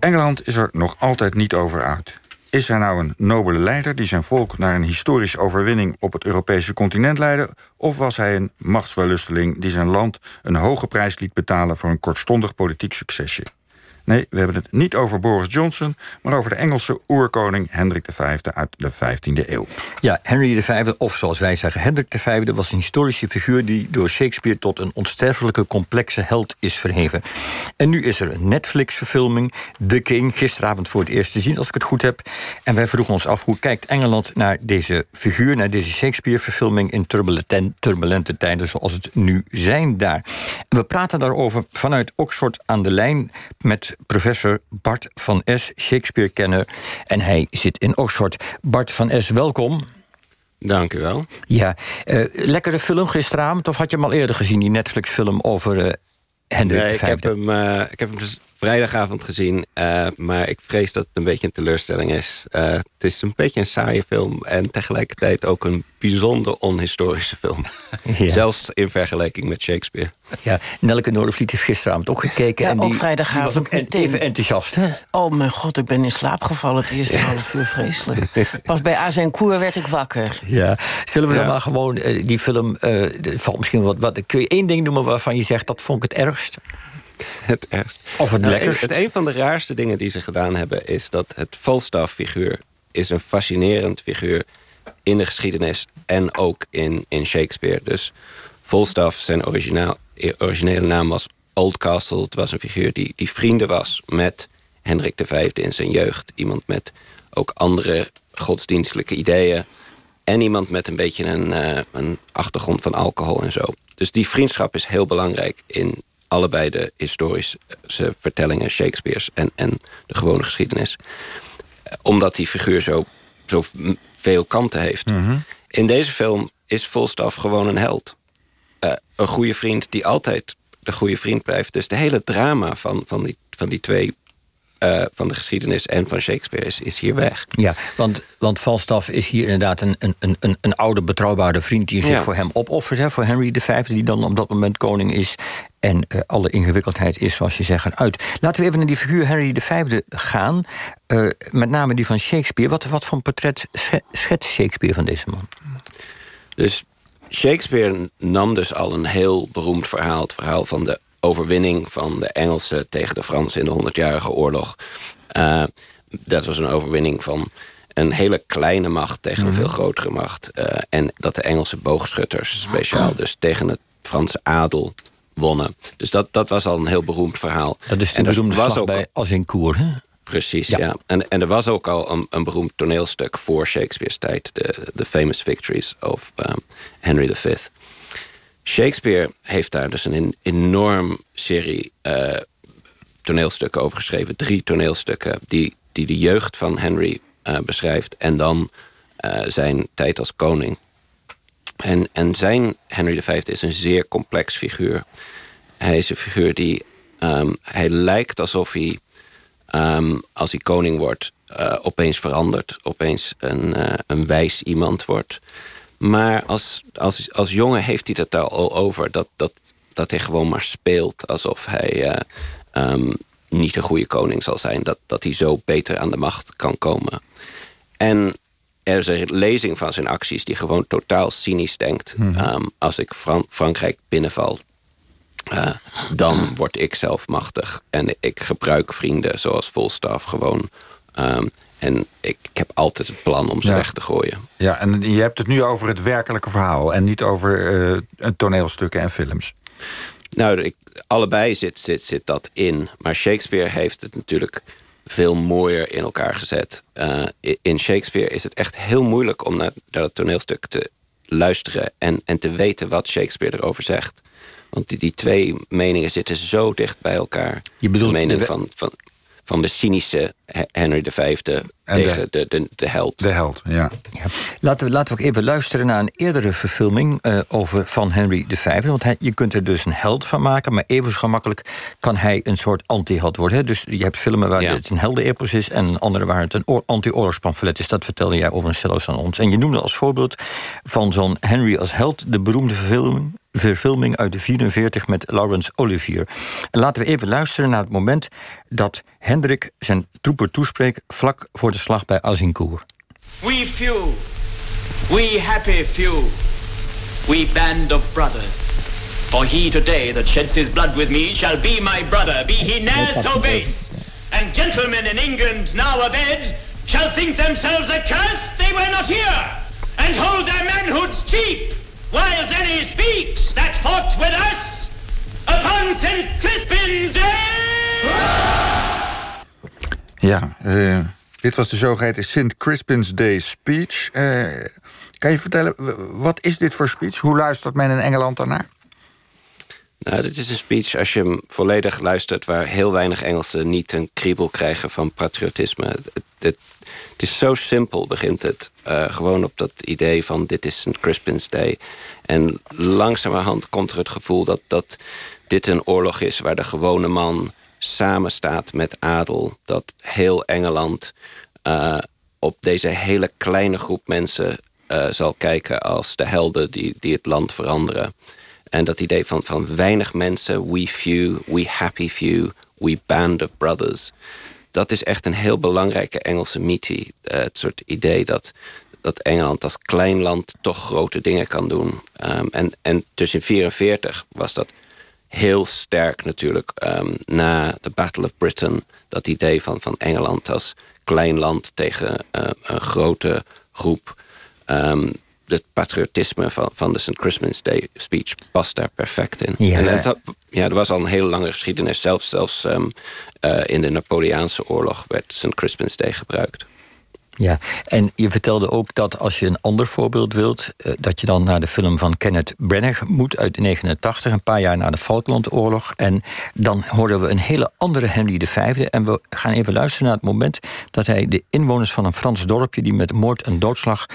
Engeland is er nog altijd niet over uit. Is hij nou een nobele leider die zijn volk naar een historische overwinning op het Europese continent leidde? Of was hij een machtswellusteling die zijn land een hoge prijs liet betalen voor een kortstondig politiek succesje? Nee, we hebben het niet over Boris Johnson, maar over de Engelse oerkoning Hendrik V uit de 15e eeuw. Ja, Henry V, of zoals wij zeggen, Hendrik V, was een historische figuur die door Shakespeare tot een onsterfelijke, complexe held is verheven. En nu is er een Netflix-verfilming, The King, gisteravond voor het eerst te zien, als ik het goed heb. En wij vroegen ons af hoe kijkt Engeland naar deze figuur, naar deze Shakespeare-verfilming in turbulente, turbulente tijden zoals het nu zijn daar. we praten daarover vanuit Oxford aan de lijn met professor Bart van S, Shakespeare-kenner. En hij zit in Oxford. Bart van S, welkom. Dank u wel. Ja, uh, lekkere film gisteravond, of had je hem al eerder gezien, die Netflix-film over uh, Hendrik nee, ik heb, hem, uh, ik heb hem dus vrijdagavond gezien. Uh, maar ik vrees dat het een beetje een teleurstelling is. Uh, het is een beetje een saaie film. En tegelijkertijd ook een bijzonder onhistorische film. Ja. Zelfs in vergelijking met Shakespeare. Ja, Nelke Noordervliet heeft gisteravond ook gekeken. Ja, en ook vrijdagavond. Die was ook even enthousiast, hè? Oh mijn god, ik ben in slaap gevallen het eerste half uur. Vreselijk. Pas bij Azencourt werd ik wakker. Ja, zullen we ja. dan maar gewoon uh, die film... valt misschien wat, wat... Kun je één ding noemen waarvan je zegt... dat vond ik het ergst? het ergst. Of het nou, lekkerst. Het een van de raarste dingen die ze gedaan hebben... is dat het Falstaff-figuur is een fascinerend figuur... in de geschiedenis en ook in, in Shakespeare. Dus Falstaff, zijn originele naam was Oldcastle. Het was een figuur die, die vrienden was met Hendrik V in zijn jeugd. Iemand met ook andere godsdienstelijke ideeën... En iemand met een beetje een, uh, een achtergrond van alcohol en zo. Dus die vriendschap is heel belangrijk in allebei de historische vertellingen, Shakespeare's en, en de gewone geschiedenis. Omdat die figuur zo, zo veel kanten heeft. Mhm. In deze film is Volstaf gewoon een held. Uh, een goede vriend die altijd de goede vriend blijft. Dus de hele drama van, van, die, van die twee uh, van de geschiedenis en van Shakespeare is, is hier weg. Ja, want, want Falstaff is hier inderdaad een, een, een, een oude betrouwbare vriend die zich Ja. voor hem opoffert. Hè, voor Henry V, die dan op dat moment koning is. En eh, alle ingewikkeldheid is, zoals je zegt, eruit. Laten we even naar die figuur Henry V gaan. Eh, met name die van Shakespeare. Wat, wat voor een portret sche- schetst Shakespeare van deze man? Dus Shakespeare nam dus al een heel beroemd verhaal. Het verhaal van de overwinning van de Engelsen tegen de Fransen in de Honderdjarige Oorlog. Uh, dat was een overwinning van een hele kleine macht tegen een veel grotere macht. Uh, en dat de Engelse boogschutters speciaal dus tegen het Franse adel wonnen. Dus dat, dat was al een heel beroemd verhaal. Dat is de en er beroemde was slag ook bij Azincourt. Hè? Precies, Ja. ja. En, en er was ook al een, een beroemd toneelstuk voor Shakespeare's tijd. De, The Famous Victories of um, Henry V. Shakespeare heeft daar dus een enorm serie uh, toneelstukken over geschreven. Drie toneelstukken die, die de jeugd van Henry uh, beschrijft. En dan uh, zijn tijd als koning. En, en zijn Henry V is een zeer complex figuur. Hij is een figuur die... Um, hij lijkt alsof hij um, als hij koning wordt, opeens verandert. Opeens een, een wijs iemand wordt. Maar als, als, als jongen heeft hij het daar al over. Dat, dat, dat hij gewoon maar speelt alsof hij uh, um, niet een goede koning zal zijn. Dat, dat hij zo beter aan de macht kan komen. En er is een lezing van zijn acties die gewoon totaal cynisch denkt. -hmm. um, als ik Fran Frankrijk binnenval, uh, dan word ik zelf machtig. En ik gebruik vrienden zoals Volstaf gewoon. Um, en ik, ik, heb altijd het plan om ze Ja. weg te gooien. Ja, en je hebt het nu over het werkelijke verhaal en niet over uh, toneelstukken en films. Nou, ik, allebei zit, zit, zit dat in. Maar Shakespeare heeft het natuurlijk veel mooier in elkaar gezet. Uh, in Shakespeare is het echt heel moeilijk om naar, naar het toneelstuk te luisteren en, en te weten wat Shakespeare erover zegt. Want die, die twee meningen zitten zo dicht bij elkaar. Je bedoelt de mening de- van, van, van de cynische He- Henry V En tegen de, de, de, held. De held, ja. Ja. Laten, we, laten we ook even luisteren naar een eerdere verfilming eh, over van Henry V. Want hij, je kunt er dus een held van maken, maar even zo gemakkelijk kan hij een soort anti-held worden. Hè? Dus je hebt filmen waar Ja. het een heldenepos is en een andere waar het een oor- anti-oorlogspamflet is. Dat vertelde jij overigens zelfs aan ons. En je noemde als voorbeeld van zo'n Henry als held de beroemde verfilming verfilming uit de 44 met Laurence Olivier. En laten we even luisteren naar het moment dat Hendrik zijn troepen toespreekt vlak voor de slag bij Azincourt. We few, we happy few, we band of brothers. For he today that sheds his blood with me shall be my brother, be he ne'er so base. And gentlemen in England now abed shall think themselves accursed they were not here, and hold their manhoods cheap, while any speaks that fought with us upon St. Crispin's Day. Ja, uh, dit was de zogeheten St. Crispin's Day speech. Uh, kan je vertellen, wat is dit voor speech? Hoe luistert men in Engeland daarnaar? Nou, dit is een speech, als je hem volledig luistert... waar heel weinig Engelsen niet een kriebel krijgen van patriotisme. Het, het, is zo simpel, begint het. Uh, gewoon op dat idee van dit is St. Crispin's Day. En langzamerhand komt er het gevoel dat, dat dit een oorlog is... waar de gewone man samenstaat met adel. Dat heel Engeland uh, op deze hele kleine groep mensen... Uh, zal kijken als de helden die, die het land veranderen... En dat idee van, van weinig mensen, we few, we happy few, we band of brothers. Dat is echt een heel belangrijke Engelse mythe. Uh, het soort idee dat, dat Engeland als klein land toch grote dingen kan doen. Um, en, en in 1944 was dat heel sterk natuurlijk um, na de Battle of Britain. Dat idee van, van Engeland als klein land tegen uh, een grote groep. Um, het patriotisme van, van de St. Christmas Day speech past daar perfect in. Ja. En het had, ja, er was al een hele lange geschiedenis. Zelfs, zelfs um, uh, in de Napoleaanse oorlog werd St. Christmas Day gebruikt. Ja, en je vertelde ook dat als je een ander voorbeeld wilt, uh, dat je dan naar de film van Kenneth Branagh moet uit 1989, een paar jaar na de Falklandoorlog. En dan horen we een hele andere Henry V. En we gaan even luisteren naar het moment dat hij de inwoners van een Frans dorpje, die met moord en doodslag,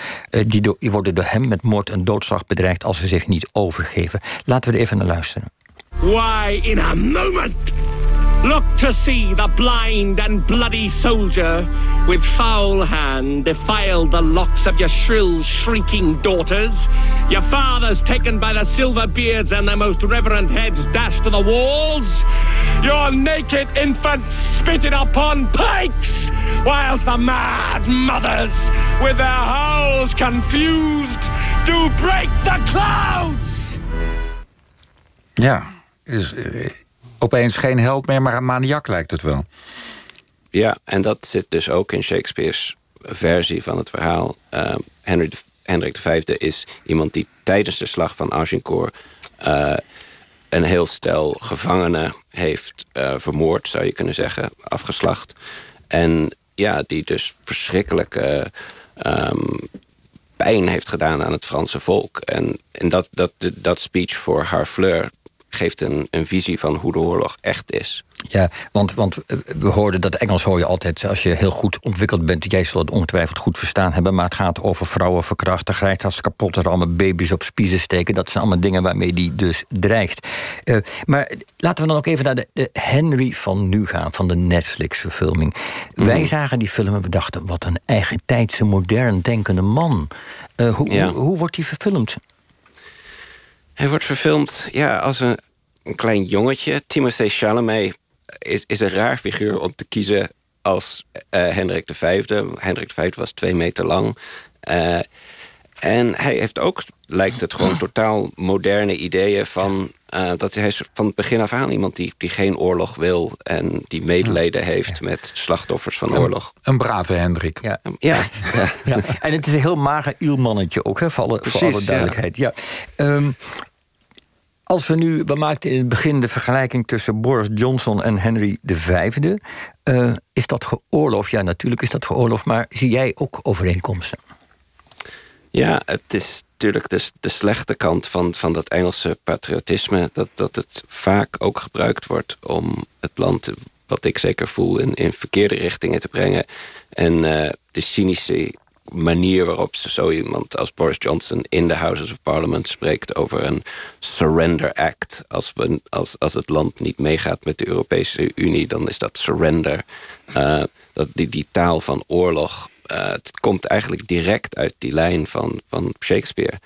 do die worden door hem met moord en doodslag bedreigd als ze zich niet overgeven. Laten we er even naar luisteren. Why, in a moment! Look to see the blind and bloody soldier with foul hand defile the locks of your shrill, shrieking daughters. Your fathers taken by the silver beards and their most reverend heads dashed to the walls. Your naked infants spitted upon pikes, whilst the mad mothers, with their howls confused, do break the clouds. Yeah, is opeens geen held meer, maar een maniak lijkt het wel. Ja, en dat zit dus ook in Shakespeare's versie van het verhaal. Uh, Henry de, Hendrik V is iemand die tijdens de slag van Agincourt... Uh, een heel stel gevangenen heeft uh, vermoord, zou je kunnen zeggen, afgeslacht. En ja, die dus verschrikkelijke um, pijn heeft gedaan aan het Franse volk. En, en dat, dat, dat speech voor Harfleur geeft een, een visie van hoe de oorlog echt is. Ja, want, want we hoorden dat Engels hoor je altijd... als je heel goed ontwikkeld bent, jij zult het ongetwijfeld goed verstaan hebben... maar het gaat over vrouwen verkrachten, grijstas kapot rammen... baby's op spiezen steken, dat zijn allemaal dingen waarmee die dus dreigt. Uh, maar laten we dan ook even naar de, de, Henry van nu gaan... van de Netflix-verfilming. Mm. Wij zagen die film en we dachten... wat een eigen tijdse, modern denkende man. Uh, hoe, ja. hoe, hoe wordt die verfilmd? Hij wordt verfilmd ja, als een, een klein jongetje. Timothée Chalamet is, is een raar figuur om te kiezen als uh, Hendrik V. Hendrik V was twee meter lang. Uh, en hij heeft ook, lijkt het gewoon, totaal moderne ideeën van... Uh, dat hij is van het begin af aan iemand die, die geen oorlog wil... en die medelijden heeft ja. met slachtoffers van oorlog. Een, brave Hendrik. Ja. Ja. ja. ja. En het is een heel mager ielmannetje ook, hè, voor, alle, Precies, voor alle duidelijkheid. Ja. Um, als we nu, we maakten in het begin de vergelijking tussen Boris Johnson en Henry V. Uh, is dat geoorloofd? Ja, natuurlijk is dat geoorloofd, maar zie jij ook overeenkomsten? Ja, het is natuurlijk de, de slechte kant van, van dat Engelse patriotisme. Dat, dat het vaak ook gebruikt wordt om het land, wat ik zeker voel, in, in verkeerde richtingen te brengen. En uh, de cynische manier waarop zo iemand als Boris Johnson in de Houses of Parliament spreekt over een surrender act. Als, we, als, als het land niet meegaat met de Europese Unie, dan is dat surrender. Uh, dat die, die taal van oorlog, uh, het komt eigenlijk direct uit die lijn van, van Shakespeare.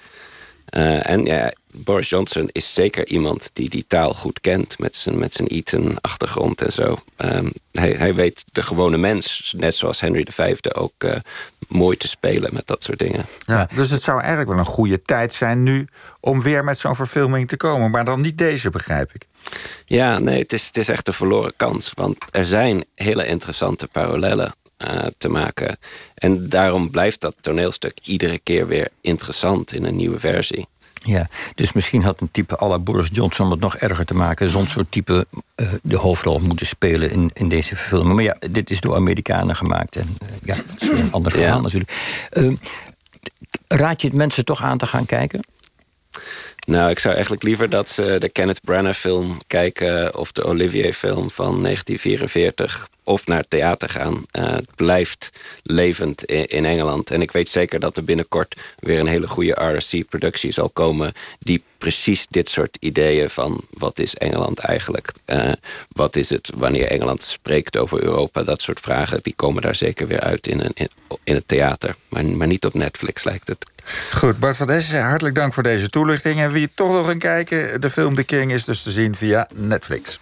Uh, en ja, Boris Johnson is zeker iemand die die taal goed kent... met zijn, met zijn Eton-achtergrond en zo. Um, hij, hij weet de gewone mens, net zoals Henry V... ook uh, mooi te spelen met dat soort dingen. Ja, dus het zou eigenlijk wel een goede tijd zijn nu... om weer met zo'n verfilming te komen. Maar dan niet deze, begrijp ik. Ja, nee, het is, het is echt een verloren kans. Want er zijn hele interessante parallellen uh, te maken. En daarom blijft dat toneelstuk iedere keer weer interessant in een nieuwe versie. Ja, dus misschien had een type à la Boris Johnson het nog erger te maken. Zo'n soort type uh, de hoofdrol moeten spelen in, in deze verfilming. Maar ja, dit is door Amerikanen gemaakt. En uh, ja, dat is een ander verhaal ja. natuurlijk. Uh, raad je het mensen toch aan te gaan kijken? Nou, ik zou eigenlijk liever dat ze de Kenneth Branagh film kijken... of de Olivier film van 1944 of naar het theater gaan. Uh, het blijft levend in, Engeland. En ik weet zeker dat er binnenkort weer een hele goede RSC-productie zal komen... die precies dit soort ideeën van wat is Engeland eigenlijk? Uh, wat is het wanneer Engeland spreekt over Europa? Dat soort vragen, die komen daar zeker weer uit in, een, in het theater. Maar, maar niet op Netflix lijkt het. Goed, Bart van Dessen, hartelijk dank voor deze toelichting. En wie toch wil gaan kijken, de film The King is dus te zien via Netflix.